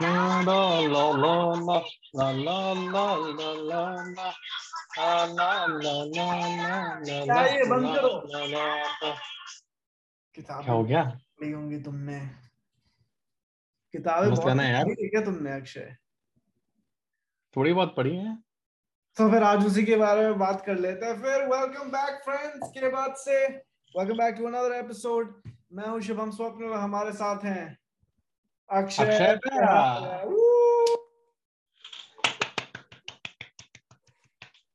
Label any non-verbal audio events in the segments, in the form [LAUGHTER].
La la la la la la la la la la la. La la la la la la la करो? la la la. किताबें क्या हो गया पढ़ी होंगी तुमने किताबें बहुत यार। क्या तुमने अक्षय थोड़ी बहुत पढ़ी है तो फिर आज उसी के बारे में बात कर लेते हैं फिर वेलकम बैक फ्रेंड्स के बाद से welcome back to another episode मैं हूँ शुभम स्वप्न और हमारे साथ हैं अक्षय अक्षय।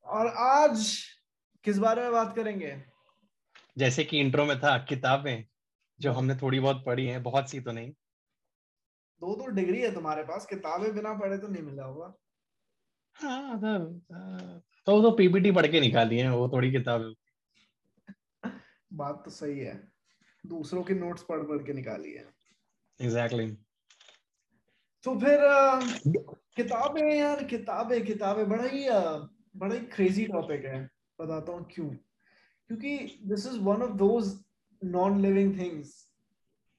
और आज किस बारे में बात करेंगे? जैसे कि इंट्रो में था किताबें जो हमने थोड़ी बहुत पढ़ी हैं बहुत सी तो नहीं। दो दो डिग्री है तुम्हारे पास किताबें बिना पढ़े तो नहीं मिला होगा। हाँ तो तो, तो पीपीटी पढ़ के निकाली है वो थोड़ी किताब। बात तो सही है दूसरों के नोट्स पढ़ पढ़ के निकाली है। एग्जैक्टली तो फिर किताबें यार किताबें किताबें बड़ा ही बड़ा ही क्रेजी टॉपिक है। बताता हूँ क्यों। क्योंकि this is one of those non living things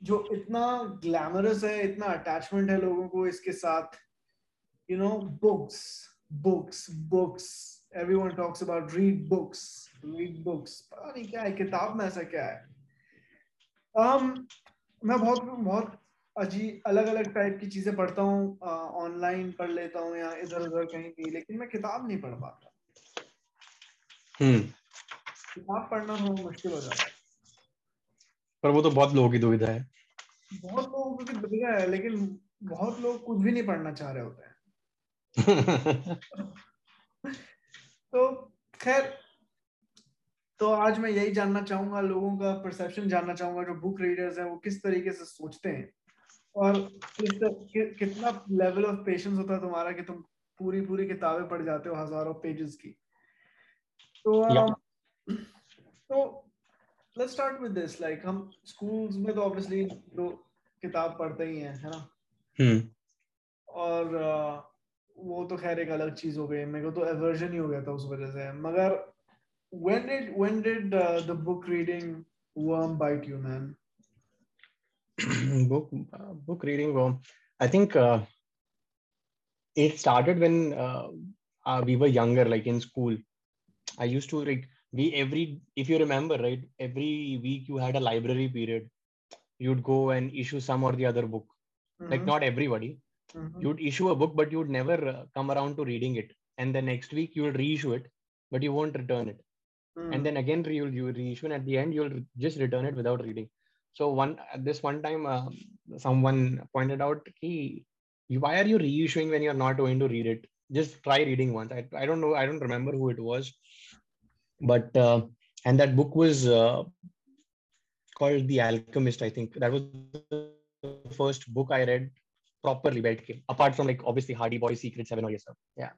जो इतना ग्लैमरस है इतना अटैचमेंट है लोगों को इसके साथ। You know books books books everyone talks about read books read books पता नहीं क्या है किताब में ऐसा क्या है। Um, मैं बहुत बहुत अजी अलग अलग टाइप की चीज़ें पढ़ता हूँ ऑनलाइन पढ़ लेता हूँ या इधर उधर कहीं भी लेकिन मैं किताब नहीं पढ़ पाता। हम्म। किताब पढ़ना थोड़ा मुश्किल हो जाता है। पर वो तो बहुत लोगों की दुविधा है। बहुत लोगों को दुविधा है लेकिन बहुत लोग कुछ भी नहीं पढ़ना चाह रहे होते हैं। [LAUGHS] तो खैर तो आज मैं यही जानना चाहूँगा लोगों का परसेप्शन जानना चाहूँगा जो बुक रीडर्स हैं वो किस तरीके से सोचते हैं। और किस तर- कि, कितना लेवल ऑफ़ पेशेंस होता है तुम्हारा कि तुम पूरी पूरी किताबें पढ़ जाते हो हज़ारों पेजेस की। तो um, तो let's start with this like हम स्कूल्स में तो ऑब्वियसली जो किताब पढ़ते ही हैं है ना? हम्म और uh, वो तो खैर एक अलग चीज़ हो गई मेरे को तो एवर्जन ही हो गया था उस वजह से। मगर when did when did uh, the book reading worm bite you man? [CLEARS THROAT] book uh, book reading well i think uh, it started when uh, uh, we were younger like in school. I used to like we every if you remember right every week you had a library period. You'd go and issue some or the other book. Like Mhm, not everybody. Mhm, you'd issue a book but you'd never uh, come around to reading it. And the next week you'll reissue it but you won't return it. Mhm. and then again you'll you reissue and at the end you'll just return it without reading so one this one time uh, someone pointed out hey, why are you reissuing when you're not going to read it? Just try reading once. I, I don't know i don't remember who it was but uh, and that book was uh, called the alchemist i think. That was the first book i read properly baitke apart from like obviously hardy boy secret seven or yes yeah.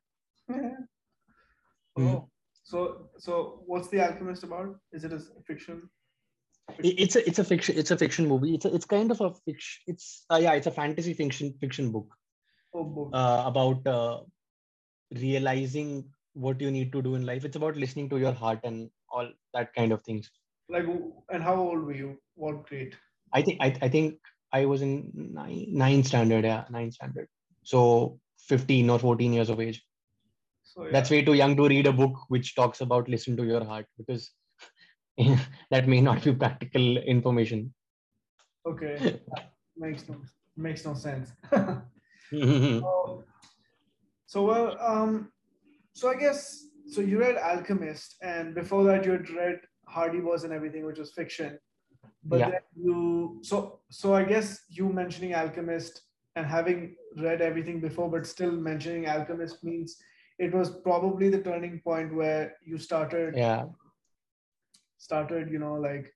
Mm-hmm. oh. so so what's the alchemist about? Is it a fiction? It's a it's a fiction it's a fiction movie. It's a, it's kind of a fiction it's uh, yeah it's a fantasy fiction fiction book. Oh uh, about uh, realizing what you need to do in life. It's about listening to your heart and all that kind of things. Like and how old were you? What grade? I think i, I think i was in nine, ninth standard yeah ninth standard. So 15 or 14 years of age. So yeah. that's way too young to read a book which talks about listen to your heart because [LAUGHS] that may not be practical information. Okay. [LAUGHS] Makes no makes no sense. [LAUGHS] So- so well um so i guess so you read alchemist and before that you had read hardy boys and everything which was fiction. But Yeah. then you so so i guess you mentioning alchemist and having read everything before but still mentioning alchemist means it was probably the turning point where you started yeah started you know like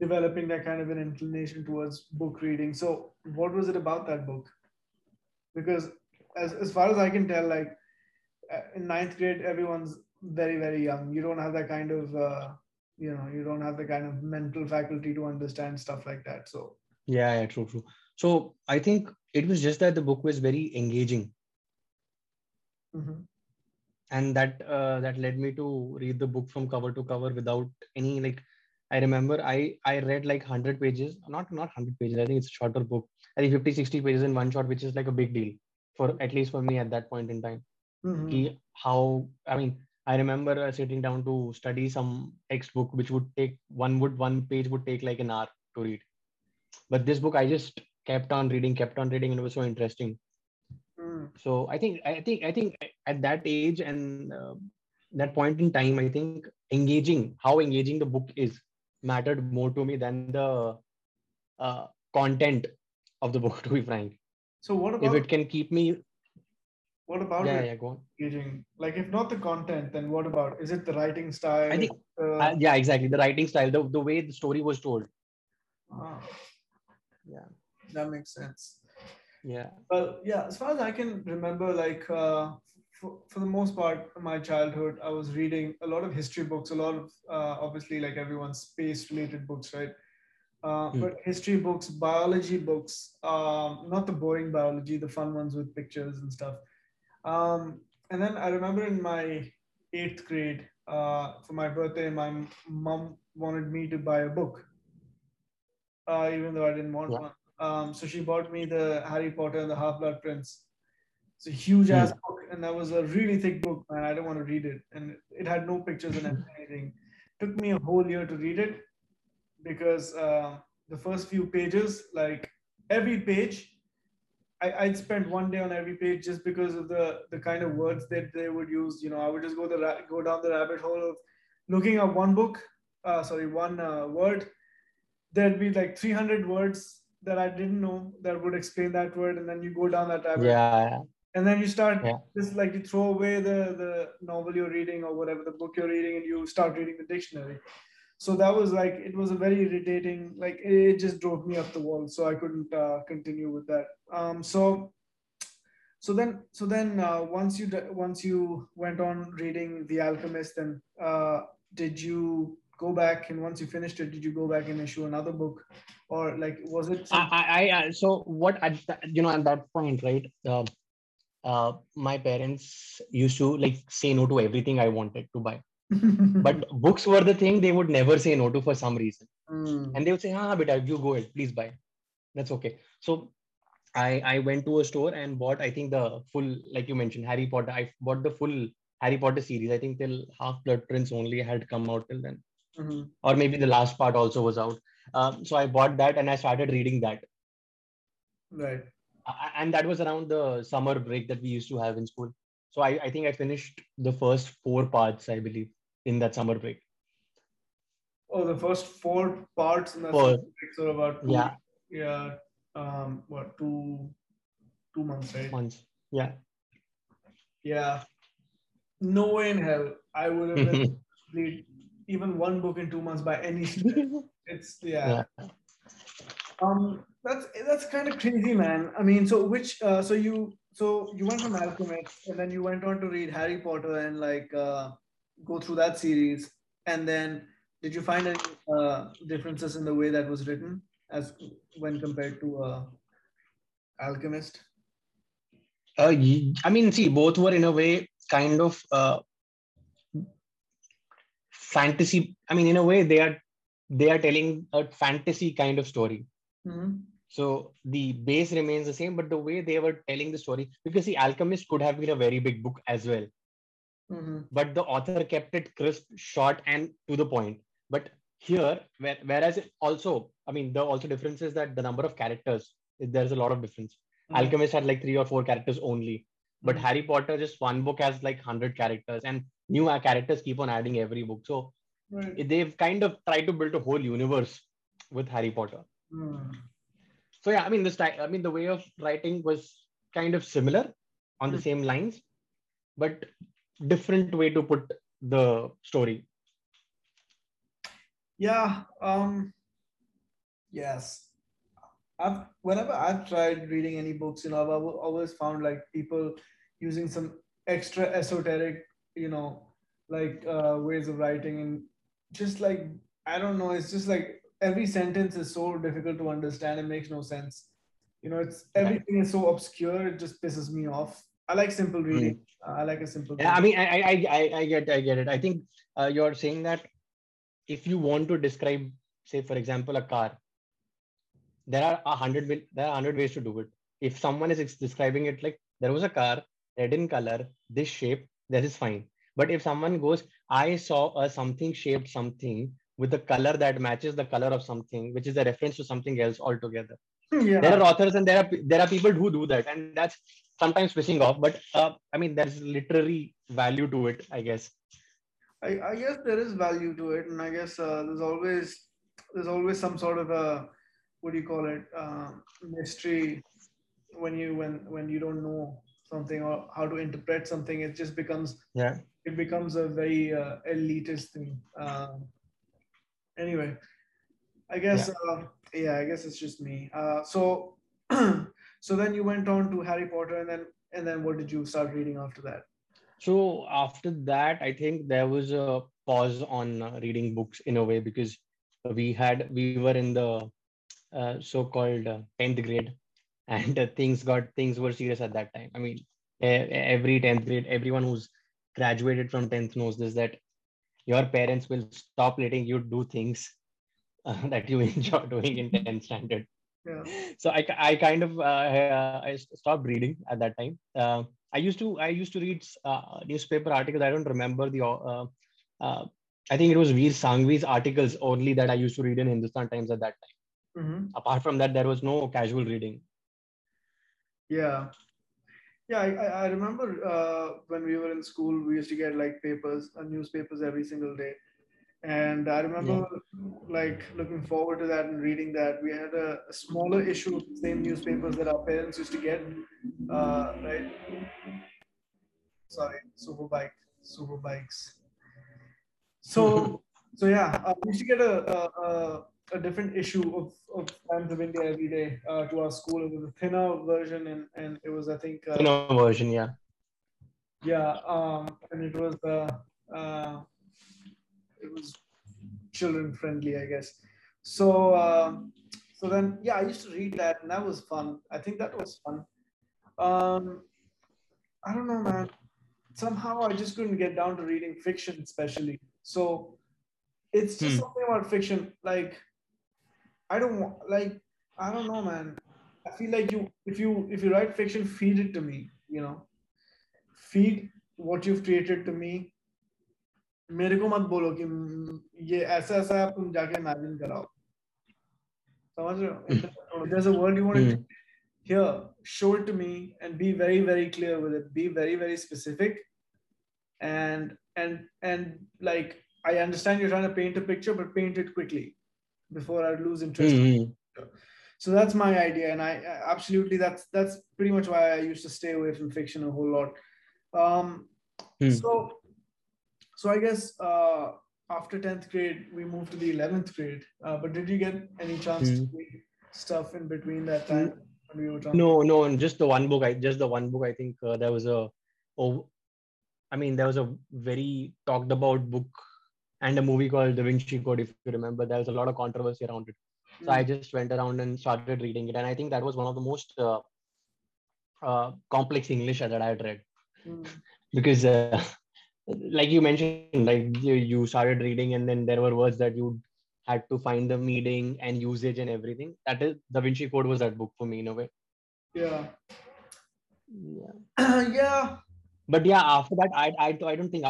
developing that kind of an inclination towards book reading. So what was it about that book? Because as, as far as i can tell like uh, in ninth grade everyone's very very young. You don't have that kind of uh, you know you don't have the kind of mental faculty to understand stuff like that. So Yeah, yeah, true, true. So I think it was just that the book was very engaging, Mhm. And that uh, that led me to read the book from cover to cover without any like I remember I I read like 100 pages, not not 100 pages. I think it's a shorter book. I think 50, 60 pages in one shot, which is like a big deal for at least for me at that point in time. Mhm. How I mean, I remember uh, sitting down to study some textbook, which would take one would one page would take like an hour to read. But this book, I just kept on reading, kept on reading, and it was so interesting. Mm. So I think I think I think at that age and uh, that point in time, I think engaging how engaging the book is mattered more to me than the uh, content of the book. [LAUGHS] To be frank, So what about if it can keep me, what about yeah, it yeah, go on. engaging? Like if not the content, then what about? Is it the writing style? I think- Uh, Uh, yeah, exactly. The writing style, the, the way the story was told. ah, Yeah, that makes sense. Yeah. Well, yeah, as far as I can remember, like uh, for, for the most part, my childhood, I was reading a lot of history books, a lot of uh, obviously like everyone's space related books, right? Uh, Hmm. But history books, biology books, um, not the boring biology, the fun ones with pictures and stuff. Um, and then I remember in my eighth grade, uh, for my birthday, my mom wanted me to buy a book, uh, even though I didn't want Yeah. one. Um, so she bought me the Harry Potter and the Half Blood Prince. It's a huge ass book, and that was a really thick book, man. I don't want to read it, and it had no pictures and [LAUGHS] anything. Took me a whole year to read it because uh, the first few pages, like every page, I, I'd spend one day on every page just because of the the kind of words that they would use. You know, I would just go the ra- go down the rabbit hole of looking up one book, uh, sorry, one uh, word. There'd be like 300 words that I didn't know that would explain that word, and then you go down that rabbit, Yeah, and then you start Yeah. just like you throw away the the novel you're reading or whatever the book you're reading, and you start reading the dictionary. So that was like it was a very irritating. Like it just drove me up the wall, so I couldn't uh, continue with that. Um, so so then so then uh, once you once you went on reading the alchemist then uh, did you go back and once you finished it did you go back and issue another book or like was it I, I, I uh, so what at you know at that point, right? Uh, uh, my parents used to like say no to everything I wanted to buy, [LAUGHS] but books were the thing they would never say no to for some reason. Mm, and they would say, "Ah, beta, you go ahead, please buy." That's okay. So, I I went to a store and bought. I think the full, like you mentioned, Harry Potter. I bought the full Harry Potter series. I think till Half Blood Prince only had come out till then, mhm. or maybe the last part also was out. Um, so I bought that and I started reading that. right A- And that was around the summer break that we used to have in school. So I, I think I finished the first four parts, I believe, in that summer break. oh the first four parts and that's Four. so about two, Yeah, yeah um what two two months right months. Yeah. yeah no way in hell i would have been able to read even one book in two months by any [LAUGHS] stretch it's yeah, Yeah. um that's that's kind of crazy man. I mean so which uh, so you so you went from alchemist and then you went on to read harry potter and like uh, go through that series. And then did you find any uh, differences in the way that was written as when compared to uh, alchemist? Uh, I mean, see, both were in a way kind of uh, fantasy. I mean, in a way, they are they are telling a fantasy kind of story. Mhm. So the base remains the same, but the way they were telling the story, because the Alchemist could have been a very big book as well, Mhm. but the author kept it crisp, short, and to the point. But here, where, whereas it also, I mean, the also difference is that the number of characters, there's a lot of difference. Mhm. Alchemist had like three or four characters only, but Mhm. Harry Potter, just one book has like 100 characters, and new uh, characters keep on adding every book. So Right. they've kind of tried to build a whole universe with Harry Potter. Mm. So yeah, I mean, the style, I mean, the way of writing was kind of similar on the Hmm. same lines, but different way to put the story. Yeah. Um. Yes. I've whenever I've tried reading any books, you know, I've always found like people using some extra esoteric, you know, like uh, ways of writing, and just like I don't know, it's just like every sentence is so difficult to understand. It makes no sense. You know, it's everything is so obscure. It just pisses me off. I like simple reading. I like a simple. Yeah, I mean, I, I, I, I get, I get it. I think uh, you're saying that if you want to describe, say, for example, a car, there are a hundred there are hundred ways to do it. If someone is describing it like there was a car, red in color, this shape, that is fine. But if someone goes, I saw a something shaped something with a color that matches the color of something, which is a reference to something else altogether. Yeah. There are authors and there are there are people who do that, and that's sometimes pissing off. But uh, I mean, there's literary value to it, I guess. I, I guess there is value to it, and I guess uh, there's always there's always some sort of a what do you call it uh, mystery when you when when you don't know something or how to interpret something it just becomes yeah it becomes a very uh, elitist thing uh, anyway i guess yeah. Uh, yeah. i guess it's just me uh, so [CLEARS THROAT] so then you went on to harry potter and then and then what did you start reading after that so after that i think there was a pause on uh, reading books in a way because we had we were in the so-called 10th grade and uh, things got things were serious at that time. I mean every 10th grade everyone who's graduated from 10th knows this that your parents will stop letting you do things uh, [LAUGHS] that you enjoy doing in 10th standard. Yeah. so i, I kind of uh, i stopped reading at that time. Uh, i used to i used to read uh, newspaper articles. I don't remember the uh, i think it was vir sanghvi's articles only that i used to read in hindustan times at that time mm-hmm. apart from that there was no casual reading. Yeah. Yeah i, I remember uh, when we were in school we used to get like papers uh, newspapers every single day. And i remember yeah. like looking forward to that and reading that. We had a, a smaller issue of the same newspapers that our parents used to get uh, right? Sorry super bike super bikes. So so yeah uh, we used to get a, a, a different issue of, of Times of India every day uh, to our school. It was a thinner version, and, and it was, I think, uh, thinner version, yeah. Yeah, um, and it was uh, uh, it was children friendly, I guess. So um, so then, yeah, I used to read that, and that was fun. I think that was fun. Um, I don't know, man. Somehow I just couldn't get down to reading fiction, especially. So it's just hmm. something about fiction, like I don't want like I don't know, man. I feel like you if you if you write fiction, feed it to me. You know, feed what you've created to me. मेरे को मत बोलो कि ये ऐसा ऐसा है तुम जाके इमेजिन कराओ समझ रहे हो there's a word you want to here show it to me and be very very clear with it be very very specific and and and like i understand you're trying to paint a picture but paint it quickly before I lose interest. Mm-hmm. So that's my idea, and I absolutely that's that's pretty much why I used to stay away from fiction a whole lot. Um, mm. So, so I guess uh, after tenth grade we moved to the eleventh grade. Uh, but did you get any chance mm. to read stuff in between that time? We no, no, and just the one book. I just the one book. I think uh, there was a, oh, I mean, there was a very talked about book and a movie called Da Vinci Code, if you remember. There was a lot of controversy around it. So mm. I just went around and started reading it. And I think that was one of the most uh, uh, complex English that I had read. Mm. Because, uh, like you mentioned, like you, you started reading and then there were words that you had to find the meaning and usage and everything. That is, Da Vinci Code was that book for me in a way. Yeah. Yeah. [CLEARS THROAT] yeah. But yeah, after that, I, I, I don't think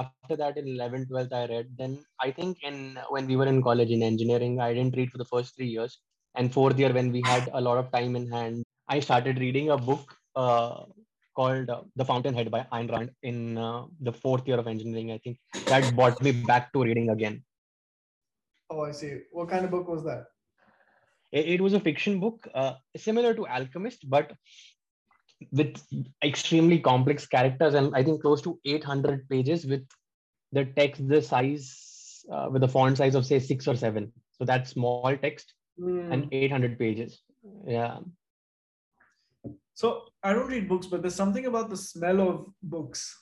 after that in 11th 12th i read then i think in when we were in college in engineering i didn't read for the first three years. And fourth year when we had a lot of time in hand i started reading a book uh, called uh, the fountainhead by Ayn Rand in uh, the fourth year of engineering i think. That brought me back to reading again. Oh i see. What kind of book was that? It, it was a fiction book uh, similar to alchemist but with extremely complex characters and I think close to 800 pages with the text the size uh, with the font size of say six or seven. So that's small text mm. and 800 pages. Yeah. So I don't read books, but there's something about the smell of books.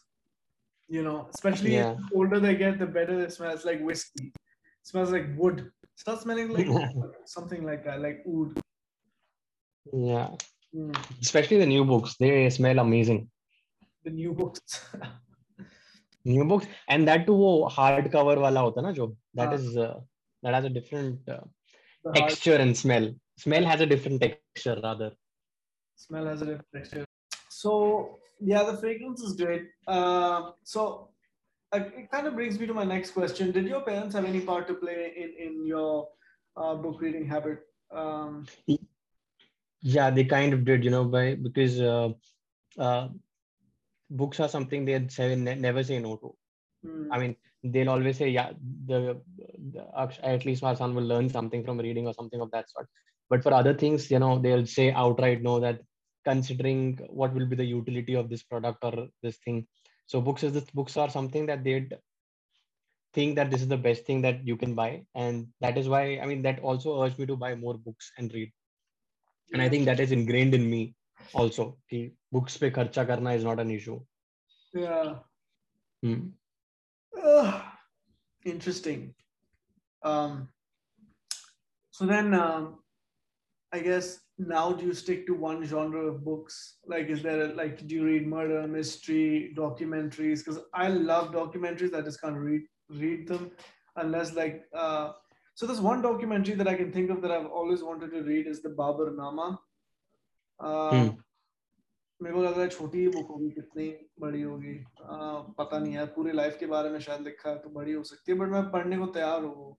You know, especially yeah. the older they get, the better it smells. Like whiskey, it smells like wood. It starts smelling like [LAUGHS] something like that, like wood. Yeah. Mm. Especially the new books, they smell amazing. The new books. [LAUGHS] New books and that to वो hard cover वाला होता है ना जो that हाँ. Is that has a different The hard texture and smell smell has a different texture rather smell has a different texture. So yeah, the fragrance is great. Uh, so uh, it kind of brings me to my next question. Did your parents have any part to play in in your uh, book reading habit? Um, yeah they kind of did you know by because uh, uh, books are something they never say no to. Hmm, i mean they'll always say yeah the, the at least my son will learn something from reading or something of that sort. But for other things you know they'll say outright no that considering what will be the utility of this product or this thing. So books is this books are something that they'd think that this is the best thing that you can buy. And that is why i mean that also urged me to buy more books and read and i yeah. think that is ingrained in me also कि books पे खर्चा करना is not an issue yeah. Hmm. Ugh, interesting. Um, so then, um, I guess now do you stick to one genre of books? Like, is there a, like do you read murder, mystery, documentaries? Because I love documentaries. I just can't read read them unless like. Uh, so there's one documentary that I can think of that I've always wanted to read is the Babar Nama. Uh, Hmm. मेरे को लग रहा है छोटी book होगी कितनी बड़ी होगी आ, पता नहीं है पूरी लाइफ के बारे में शायद लिखा तो बड़ी हो सकती है बट मैं पढ़ने को तैयार हूँ.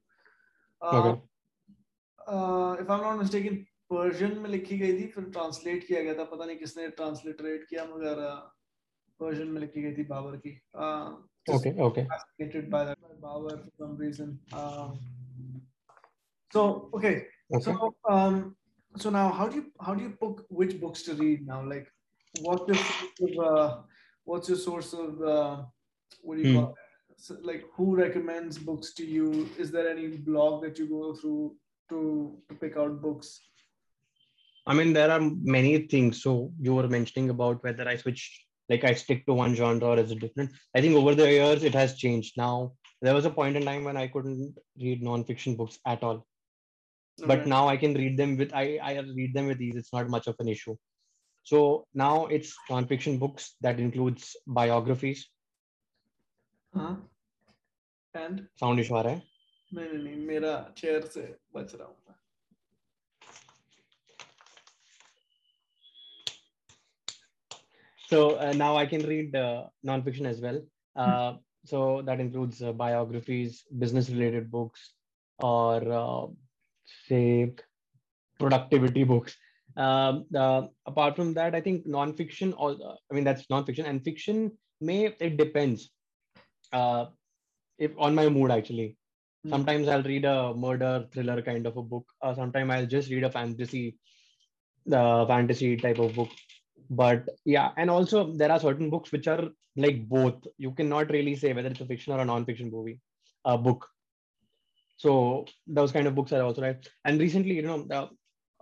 If I am not mistaken Persian में लिखी गई थी फिर ट्रांसलेट किया गया था पता नहीं किसने ट्रांसलिटरेट किया मगर पर्शियन में लिखी गई थी बाबर की uh, just Okay. Okay. fascinated by that by so okay, Okay. so um, so now how do you how do you book which books to read now? Like, what's your source of, uh, what's your source of uh, what do you Hmm. call it? So, like who recommends books to you? Is there any blog that you go through to to pick out books? I mean, there are many things. So you were mentioning about whether I switch, like I stick to one genre or is it different? I think over the years it has changed. Now there was a point in time when I couldn't read non-fiction books at all, but Okay. now I can read them with I I read them with ease. It's not much of an issue. So now it's non-fiction books that includes biographies. Huh? And Sound issue आ रहा है? नहीं नहीं नहीं मेरा chair से बच रहा हूँ मैं. so uh, now I can read uh, nonfiction as well. Uh, so that includes uh, biographies, business-related books, or uh, say productivity books. Um, uh, apart from that, I think nonfiction. Or I mean, that's nonfiction, and fiction may it depends. Uh, if on my mood actually. Hmm. Sometimes I'll read a murder thriller kind of a book. Uh, sometimes I'll just read a fantasy, uh, fantasy type of book but yeah and also there are certain books which are like both you cannot really say whether it's a fiction or a non-fiction movie a book so those kind of books are also right? And recently you know uh,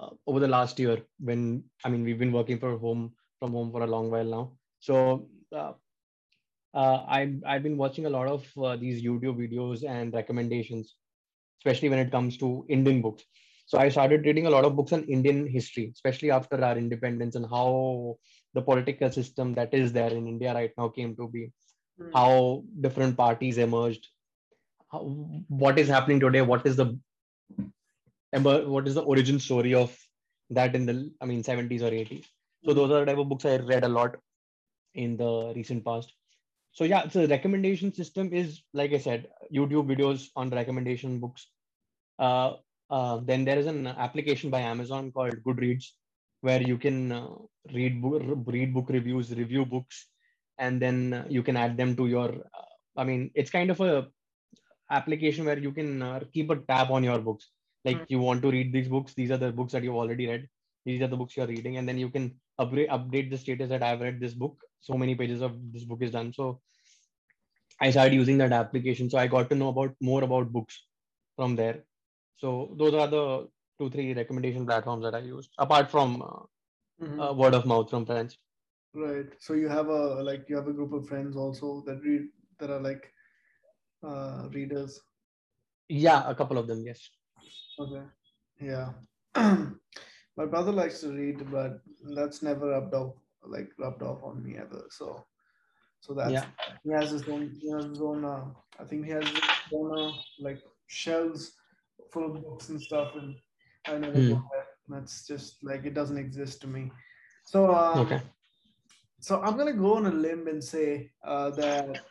uh, over the last year when i mean we've been working for home from home for a long while now. So uh, uh, I've, I've been watching a lot of uh, these youtube videos and recommendations especially when it comes to indian books. So I started reading a lot of books on Indian history, especially after our independence and how the political system that is there in India right now came to be, Hmm. how different parties emerged, how, what is happening today, what is the what is the origin story of that in the I mean 70s or 80s. So Hmm. those are the type of books I read a lot in the recent past. So yeah, so the recommendation system is like I said, YouTube videos on recommendation books. Uh, uh, then there is an application by Amazon called Goodreads, where you can uh, read book, read book reviews, review books, and then uh, you can add them to your. Uh, I mean, it's kind of a application where you can uh, keep a tab on your books. Like Mm. you want to read these books, these are the books that you've already read. These are the books you're reading, and then you can upgrade update the status that I've read this book. So many pages of this book is done. So I started using that application. So I got to know about more about books from there. So those are the two, three recommendation platforms that I used, apart from uh, Mhm. uh, word of mouth from friends. Right. So you have a like you have a group of friends also that read that are like uh readers. Yeah, a couple of them, yes. Okay. Yeah. [CLEARS THROAT] My brother likes to read, but that's never rubbed off like rubbed off on me ever. So So that's yeah. he has his own. He has his own. Uh, I think he has his own uh, like shelves full of books and stuff, and I never mm. go there. That's just like it doesn't exist to me. So um, okay. So I'm gonna go on a limb and say uh, that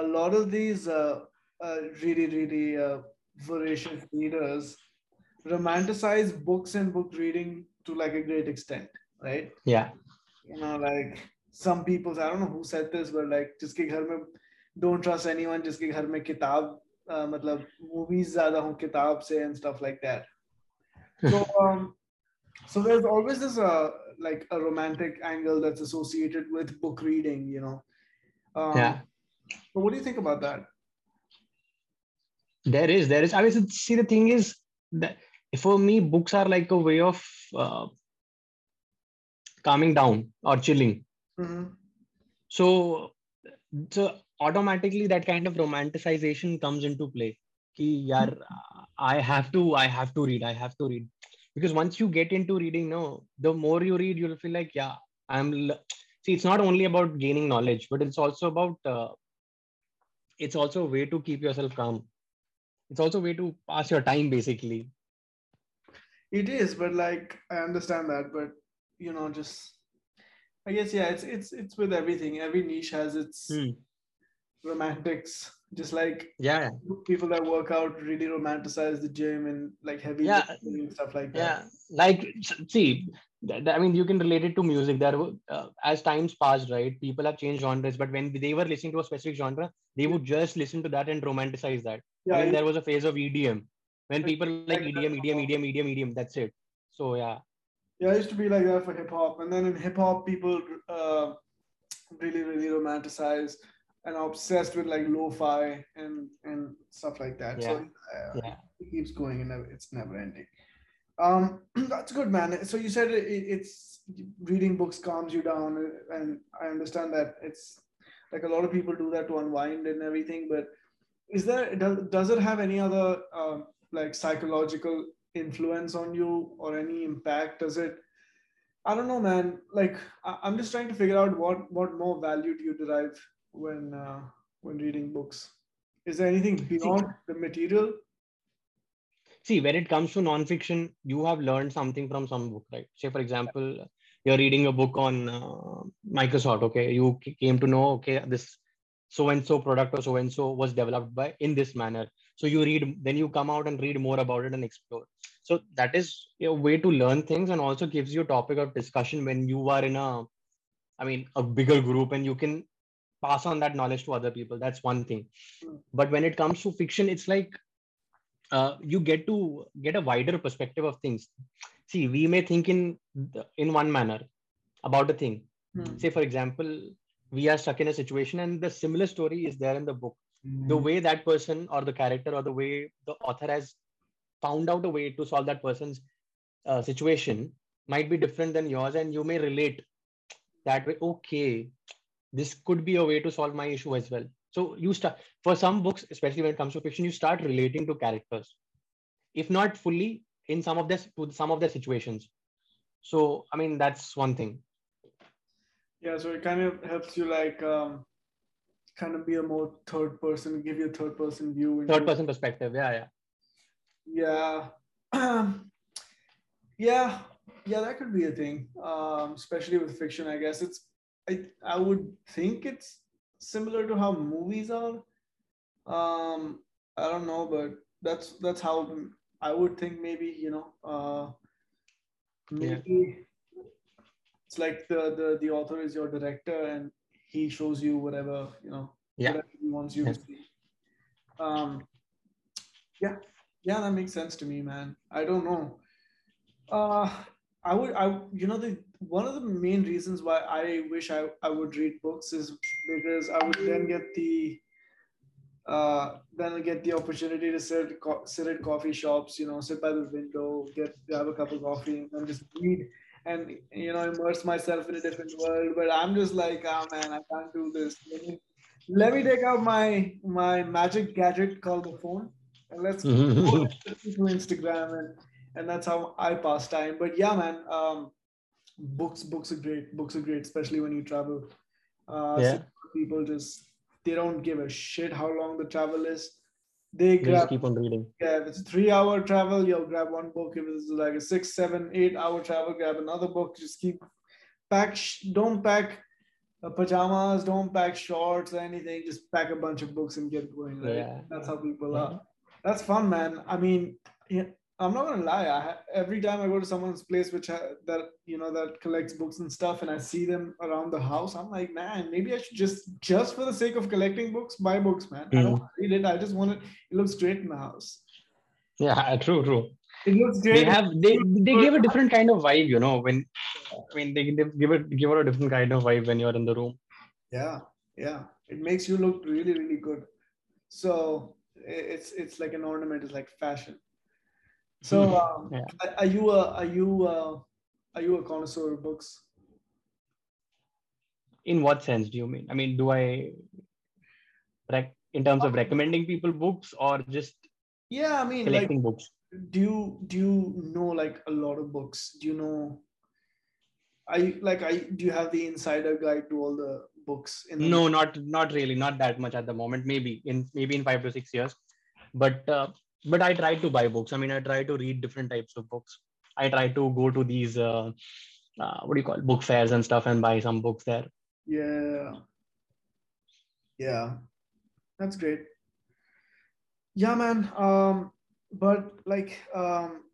a lot of these uh, uh, really really uh, voracious readers romanticize books and book reading to like a great extent, right? Yeah. You know, like some people, I don't know who said this, but like, just ghar mein, don't trust anyone, just ghar mein kitab, uh, matlab, movies zyada ho kitab se and stuff like that. [LAUGHS] So, um, so there's always this uh, like a romantic angle that's associated with book reading, you know. Um, yeah. So what do you think about that? There is, there is. I mean, see, the thing is that for me books are like a way of uh, calming down or chilling mm-hmm. so so automatically that kind of romanticization comes into play Ki, yaar, i have to i have to read i have to read because once you get into reading no the more you read you'll feel like yeah i'm see it's not only about gaining knowledge but it's also about uh, it's also a way to keep yourself calm. It's also a way to pass your time basically. It is but like i understand that but you know just i guess yeah it's it's it's with everything. Every niche has its hmm. romantics. Just like yeah. people that work out really romanticize the gym and like heavy yeah. and stuff like that. Yeah. Like see I mean, you can relate it to music. There, uh, as times passed, right? People have changed genres, but when they were listening to a specific genre, they would just listen to that and romanticize that. Yeah, I mean, there was a phase of EDM when people like EDM, EDM, EDM, EDM, EDM. That's it. So yeah. Yeah, I used to be like that for hip hop, and then in hip hop, people uh, really, really romanticize and obsessed with like lo-fi and and stuff like that. Yeah. So uh, yeah. it keeps going and it's never ending. Um, [CLEARS THROAT] that's good, man. So you said it, it's reading books calms you down, and I understand that it's like a lot of people do that to unwind and everything. But is there does does it have any other um, like psychological influence on you or any impact does it i don't know man like i'm just trying to figure out what what more value do you derive when uh, when reading books is there anything beyond the material see when it comes to nonfiction you have learned something from some book right? Say for example you're reading a book on uh, microsoft okay? You came to know okay this so and so product or so and so was developed by in this manner. So you read then you come out and read more about it and explore. So that is a way to learn things and also gives you a topic of discussion when you are in a i mean a bigger group and you can pass on that knowledge to other people. That's one thing. But when it comes to fiction it's like uh, you get to get a wider perspective of things see we may think in in one manner about a thing hmm. say for example we are stuck in a situation and the similar story is there in the book mm-hmm. the way that person or the character or the way the author has found out a way to solve that person's uh, situation might be different than yours and you may relate that way okay this could be a way to solve my issue as well so you start for some books especially when it comes to fiction you start relating to characters if not fully in some of this to some of their situations so i mean that's one thing yeah so it kind of helps you like um, kind of be a more third person, give you a third person view. Third person perspective. Yeah, yeah. Yeah. [CLEARS THROAT] yeah. Yeah, that could be a thing. Um, especially with fiction, I guess. It's I I would think it's similar to how movies are. Um, I don't know, but that's that's how I would think maybe, you know, uh maybe yeah. it's like the, the the author is your director and he shows you whatever you know yeah. whatever he wants you to see. Um yeah. Yeah that makes sense to me man. I don't know. Uh i would i you know the one of the main reasons why i wish i, I would read books is because i would then get the uh, then I get the opportunity to sit sit at coffee shops, you know, sit by the window, get have a cup of coffee, and just read and you know immerse myself in a different world. But I'm just like, oh man, I can't do this. Let me, let me take out my my magic gadget called the phone, and let's go to Instagram, and and that's how I pass time. But yeah, man, um, books books are great. Books are great, especially when you travel. Uh, yeah. people just they don't give a shit how long the travel is. They They grab keep on reading. yeah, if it's three hour travel, you'll grab one book. If it's like a six, seven, eight hour travel, grab another book. Just keep pack. Don't pack uh, pajamas. Don't pack shorts or anything. Just pack a bunch of books and get going. Right? Yeah. That's how people Yeah. are. That's fun, man. I mean, yeah, I'm not gonna lie. I every time I go to someone's place which ha- that you know that collects books and stuff, and I see them around the house, I'm like, man, maybe I should just just for the sake of collecting books, buy books, man. I don't mm. read it. I just want it. It looks great in the house. Yeah, [LAUGHS] true, true. It looks great. They have they they give a different kind of vibe, you know, when I mean they, they give it give it a different kind of vibe when you're in the room. Yeah, yeah. It makes you look really, really good. So it's it's like an ornament. It's like fashion. So um, Yeah. are, are you a are you a, are you a connoisseur of books? In what sense do you mean? I mean, do I rec- in terms of recommending people books or just Yeah, I mean, like, collecting books? do you do you know like a lot of books? Do you know? Are you like I do you have the insider guide to all the books? In the No, not not really, not that much at the moment. Maybe in maybe in five to six years, but uh, but I try to buy books. I mean, I try to read different types of books. I try to go to these uh, uh, what do you call book fairs and stuff and buy some books there. Yeah. Yeah. That's great. Yeah, man. Um, but like um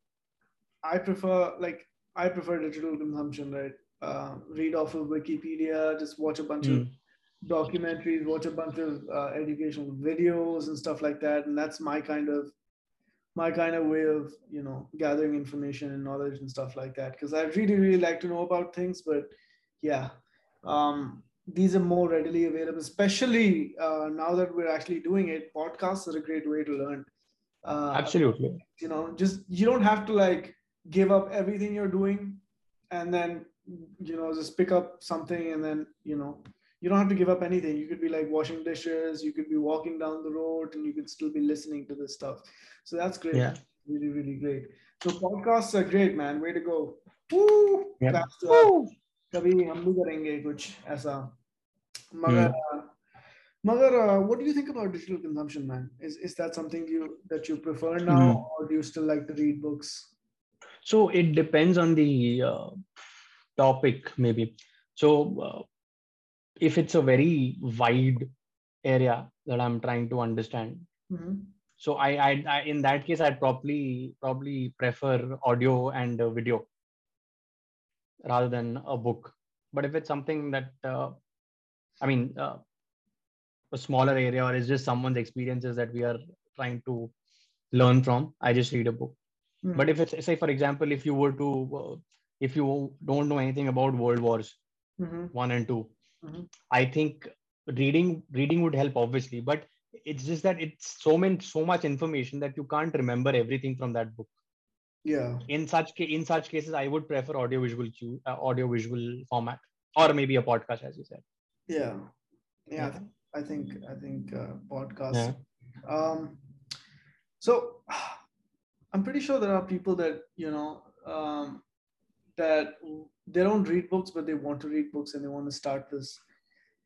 I prefer like I prefer digital consumption, right? Uh, read off of Wikipedia, just watch a bunch Hmm. of documentaries, watch a bunch of uh, educational videos and stuff like that. And that's my kind of my kind of way of you know gathering information and knowledge and stuff like that. Because I really really like to know about things, but yeah, um, these are more readily available, especially uh, now that we're actually doing it. Podcasts are a great way to learn. Uh, Absolutely. you know just you don't have to like give up everything you're doing and then you know just pick up something and then you know you don't have to give up anything you could be like washing dishes you could be walking down the road and you could still be listening to this stuff so that's great Yeah. really really great so podcasts are great man way to go Woo! Yeah. Claps to us. कभी हम भी करेंगे कुछ ऐसा मगर Hmm. मगर uh, what do you think about digital consumption man is is that something you that you prefer now Hmm. or do you still like to read books So it depends on the uh, topic, maybe. So uh, if it's a very wide area that I'm trying to understand, Mhm. so I, I, I in that case I'd probably probably prefer audio and video rather than a book. But if it's something that uh, I mean uh, a smaller area or it's just someone's experiences that we are trying to learn from, I just read a book. Mhm. But if it's say for example, if you were to uh, if you don't know anything about world wars Mhm. one and 2 Mhm. I think reading reading would help obviously, but it's just that it's so many so much information that you can't remember everything from that book. yeah In such in such cases, I would prefer audio visual cu- uh, audio visual format or maybe a podcast, as you said. yeah yeah I Yeah. think i think, I think uh, podcasts Yeah. um so i'm pretty sure there are people that you know um that they don't read books but they want to read books and they want to start this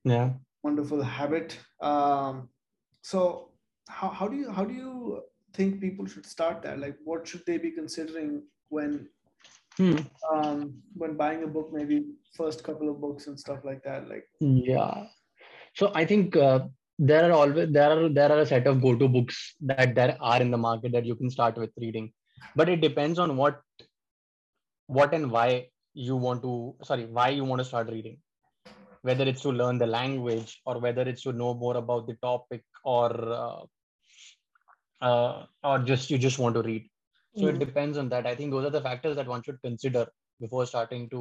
Yeah. wonderful habit um so how, how do you how do you think people should start that like what should they be considering when Hmm. um when buying a book maybe first couple of books and stuff like that like Yeah. So I think uh, there are always there are there are a set of go-to books that there are in the market that you can start with reading, but it depends on what what and why you want to sorry why you want to start reading, whether it's to learn the language or whether it's to know more about the topic or uh, uh, or just you just want to read. So it Mhm. depends on that. I think those are the factors that one should consider before starting to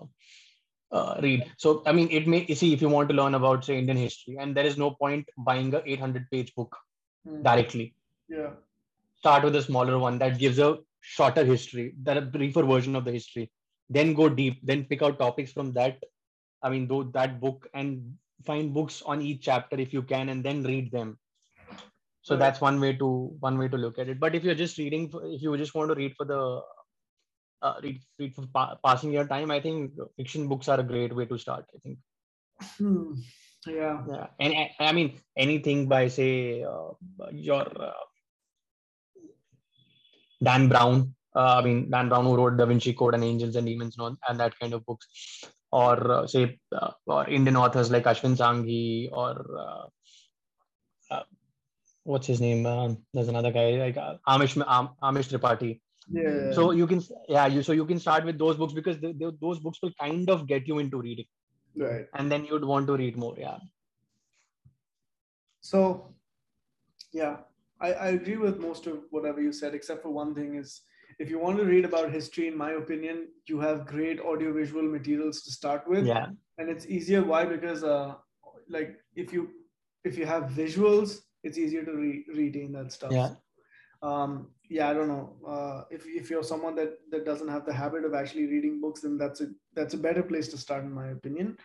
uh, uh, read. So, I mean, it may see if you want to learn about, say, Indian history, and there is no point buying a 800 page book mm, directly. yeah Start with a smaller one that gives a shorter history, that a briefer version of the history. Then go deep. Then pick out topics from that. I mean, though that book and find books on each chapter if you can, and then read them. So that's one way to one way to look at it. But if you're just reading, if you just want to read for the uh, read, read for pa- passing your time, I think fiction books are a great way to start. I think. Hmm. Yeah. Yeah, and I, I mean anything by say uh, your uh, Dan Brown. Uh, I mean Dan Brown who wrote Da Vinci Code and Angels and Demons and, and that kind of books, or uh, say uh, or Indian authors like Ashwin Sanghi or uh, uh, what's his name? Um, there's another guy like uh, Amish Am, Amish Tripathi. Yeah. So you can yeah you so you can start with those books because they, they, those books will kind of get you into reading right. and then you'd want to read more. Yeah. So, yeah, I, I agree with most of whatever you said, except for one thing is if you want to read about history, in my opinion, you have great audiovisual materials to start with. Yeah. And it's easier. Why? Because uh, like if you if you have visuals, it's easier to re- retain that stuff. Yeah. Um, yeah, I don't know. Uh, if if you're someone that that doesn't have the habit of actually reading books, then that's a that's a better place to start, in my opinion.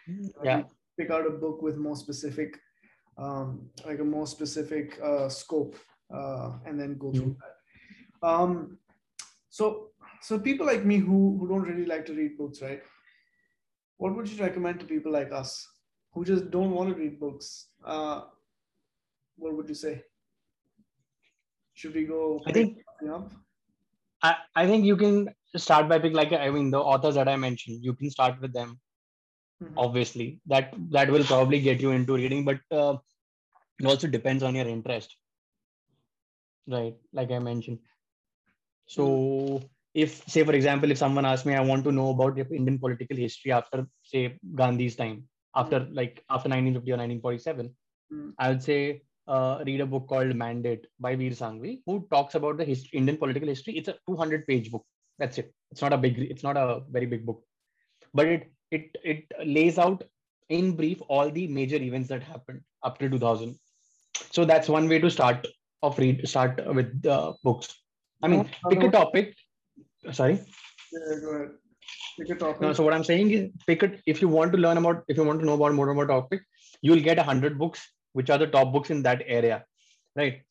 Yeah. Pick out a book with more specific, um, like a more specific uh, scope, uh, and then go through that. Um, so so people like me who who don't really like to read books, right? What would you recommend to people like us who just don't want to read books? Uh, what would you say? Should we go? I think up? I, I think you can start by pick like I mean the authors that I mentioned. You can start with them. Mhm. Obviously, that that will probably get you into reading, but uh, it also depends on your interest, right? Like I mentioned. So if say for example, if someone asks me, I want to know about Indian political history after say Gandhi's time, after like after 1950 or 1947, Mm. I would say uh, read a book called Mandate by Vir Sanghvi, who talks about the history, Indian political history. It's a 200 page book. That's it. It's not a big. It's not a very big book, but it it it lays out in brief all the major events that happened up to 2000. So that's one way to start of read start with uh, books. I mean, No, pick a topic. Sorry. Yeah, go ahead. Pick a topic. No, so what I'm saying is pick it if you want to learn about if you want to know about more about topic, you'll get a hundred books which are the top books in that area. Right.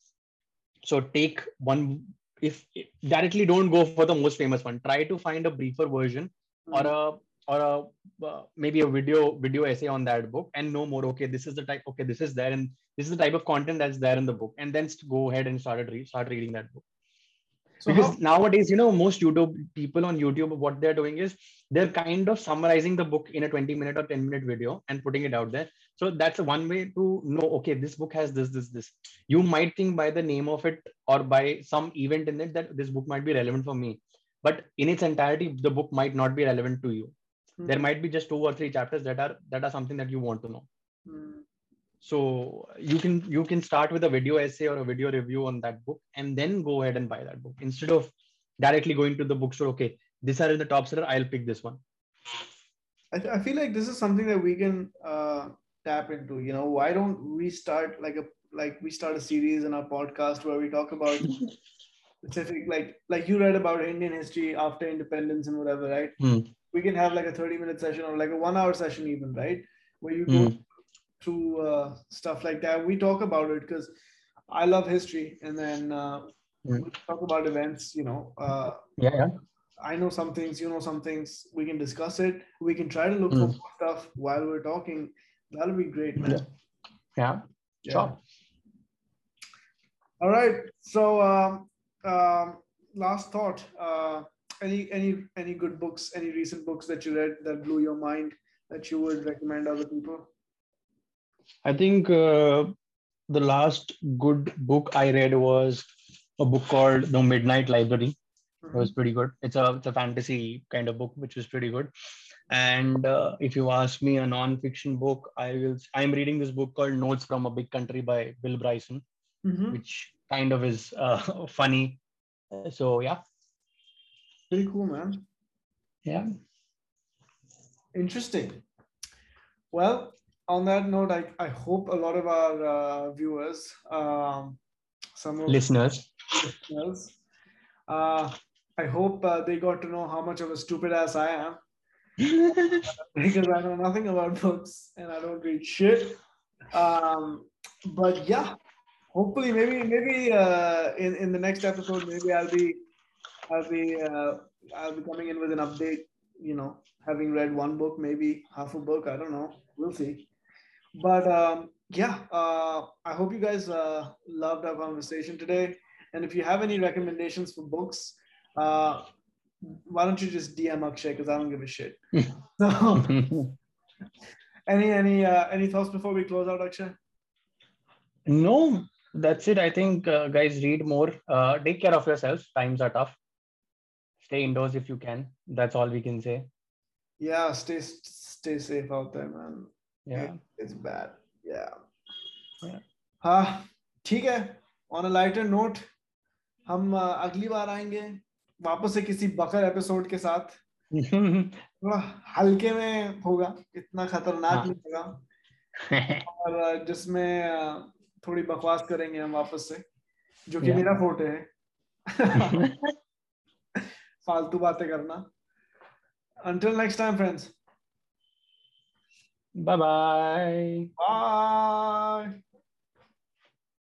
So take one if directly don't go for the most famous one. Try to find a briefer version or a or a uh, maybe a video video essay on that book and know more okay this is the type okay this is there and this is the type of content that's there in the book and then go ahead and start read start reading that book So because how- nowadays you know most youtube people on youtube what they're doing is they're kind of summarizing the book in a 20 minute or 10 minute video and putting it out there. So that's one way to know okay this book has this this this. You might think by the name of it or by some event in it that this book might be relevant for me. But in its entirety the book might not be relevant to you. There Mhm. might be just two or three chapters that are that are something that you want to know. Mm. So you can you can start with a video essay or a video review on that book and then go ahead and buy that book instead of directly going to the bookstore okay these are in the top seller i'll pick this one I, I feel like this is something that we can uh, tap into. You know, why don't we start like a like we start a series in our podcast where we talk about [LAUGHS] specific like like you read about Indian history after independence and whatever, right? Hmm. We can have like a thirty minute session or like a one hour session even, right? Where you go Hmm. Through uh, stuff like that. We talk about it because I love history, and then uh, we talk about events. You know, uh, yeah yeah I know some things, you know some things. We can discuss it. We can try to look for Mm. more stuff while we're talking. That'll be great, man. Yeah. yeah Yeah. sure All right. So, um, um, last thought. Uh, any any any good books? Any recent books that you read that blew your mind that you would recommend other people? I think uh, the last good book i read was a book called the midnight library. It was pretty good. It's a it's a fantasy kind of book which was pretty good. And uh, if you ask me a non-fiction book i will i'm reading this book called notes from a big country by bill bryson Mhm. which kind of is uh, [LAUGHS] funny. So yeah. Pretty cool, man. yeah. Interesting. Well, on that note, I, I hope a lot of our uh, viewers, um, some listeners listeners. Uh, I hope uh, they got to know how much of a stupid ass I am [LAUGHS] because I know nothing about books and I don't read shit. Um, but yeah, hopefully, maybe maybe uh, in in the next episode, maybe I'll be I'll be uh, I'll be coming in with an update. You know, having read one book, maybe half a book. I don't know. We'll see. But um, yeah, uh, I hope you guys uh, loved our conversation today. And if you have any recommendations for books, uh, why don't you just DM Akshay because I don't give a shit. so, [LAUGHS] [LAUGHS] any any uh, any thoughts before we close out, Akshay? no, that's it. I think uh, guys read more. Uh, take care of yourselves. Times are tough. Stay indoors if you can. That's all we can say. Yeah, stay stay safe out there, man. Yeah. It's bad. Yeah. हाँ ठीक है on a lighter note हम uh, अगली बार आएँगे वापस से किसी बकर episode के साथ [LAUGHS] थोड़ा हल्के में होगा इतना खतरनाक हाँ। नहीं होगा और uh, जिसमें uh, थोड़ी बकवास करेंगे हम वापस से जो कि मेरा फोटे है [LAUGHS] [LAUGHS] फालतू बातें करना until next time friends bye bye. bye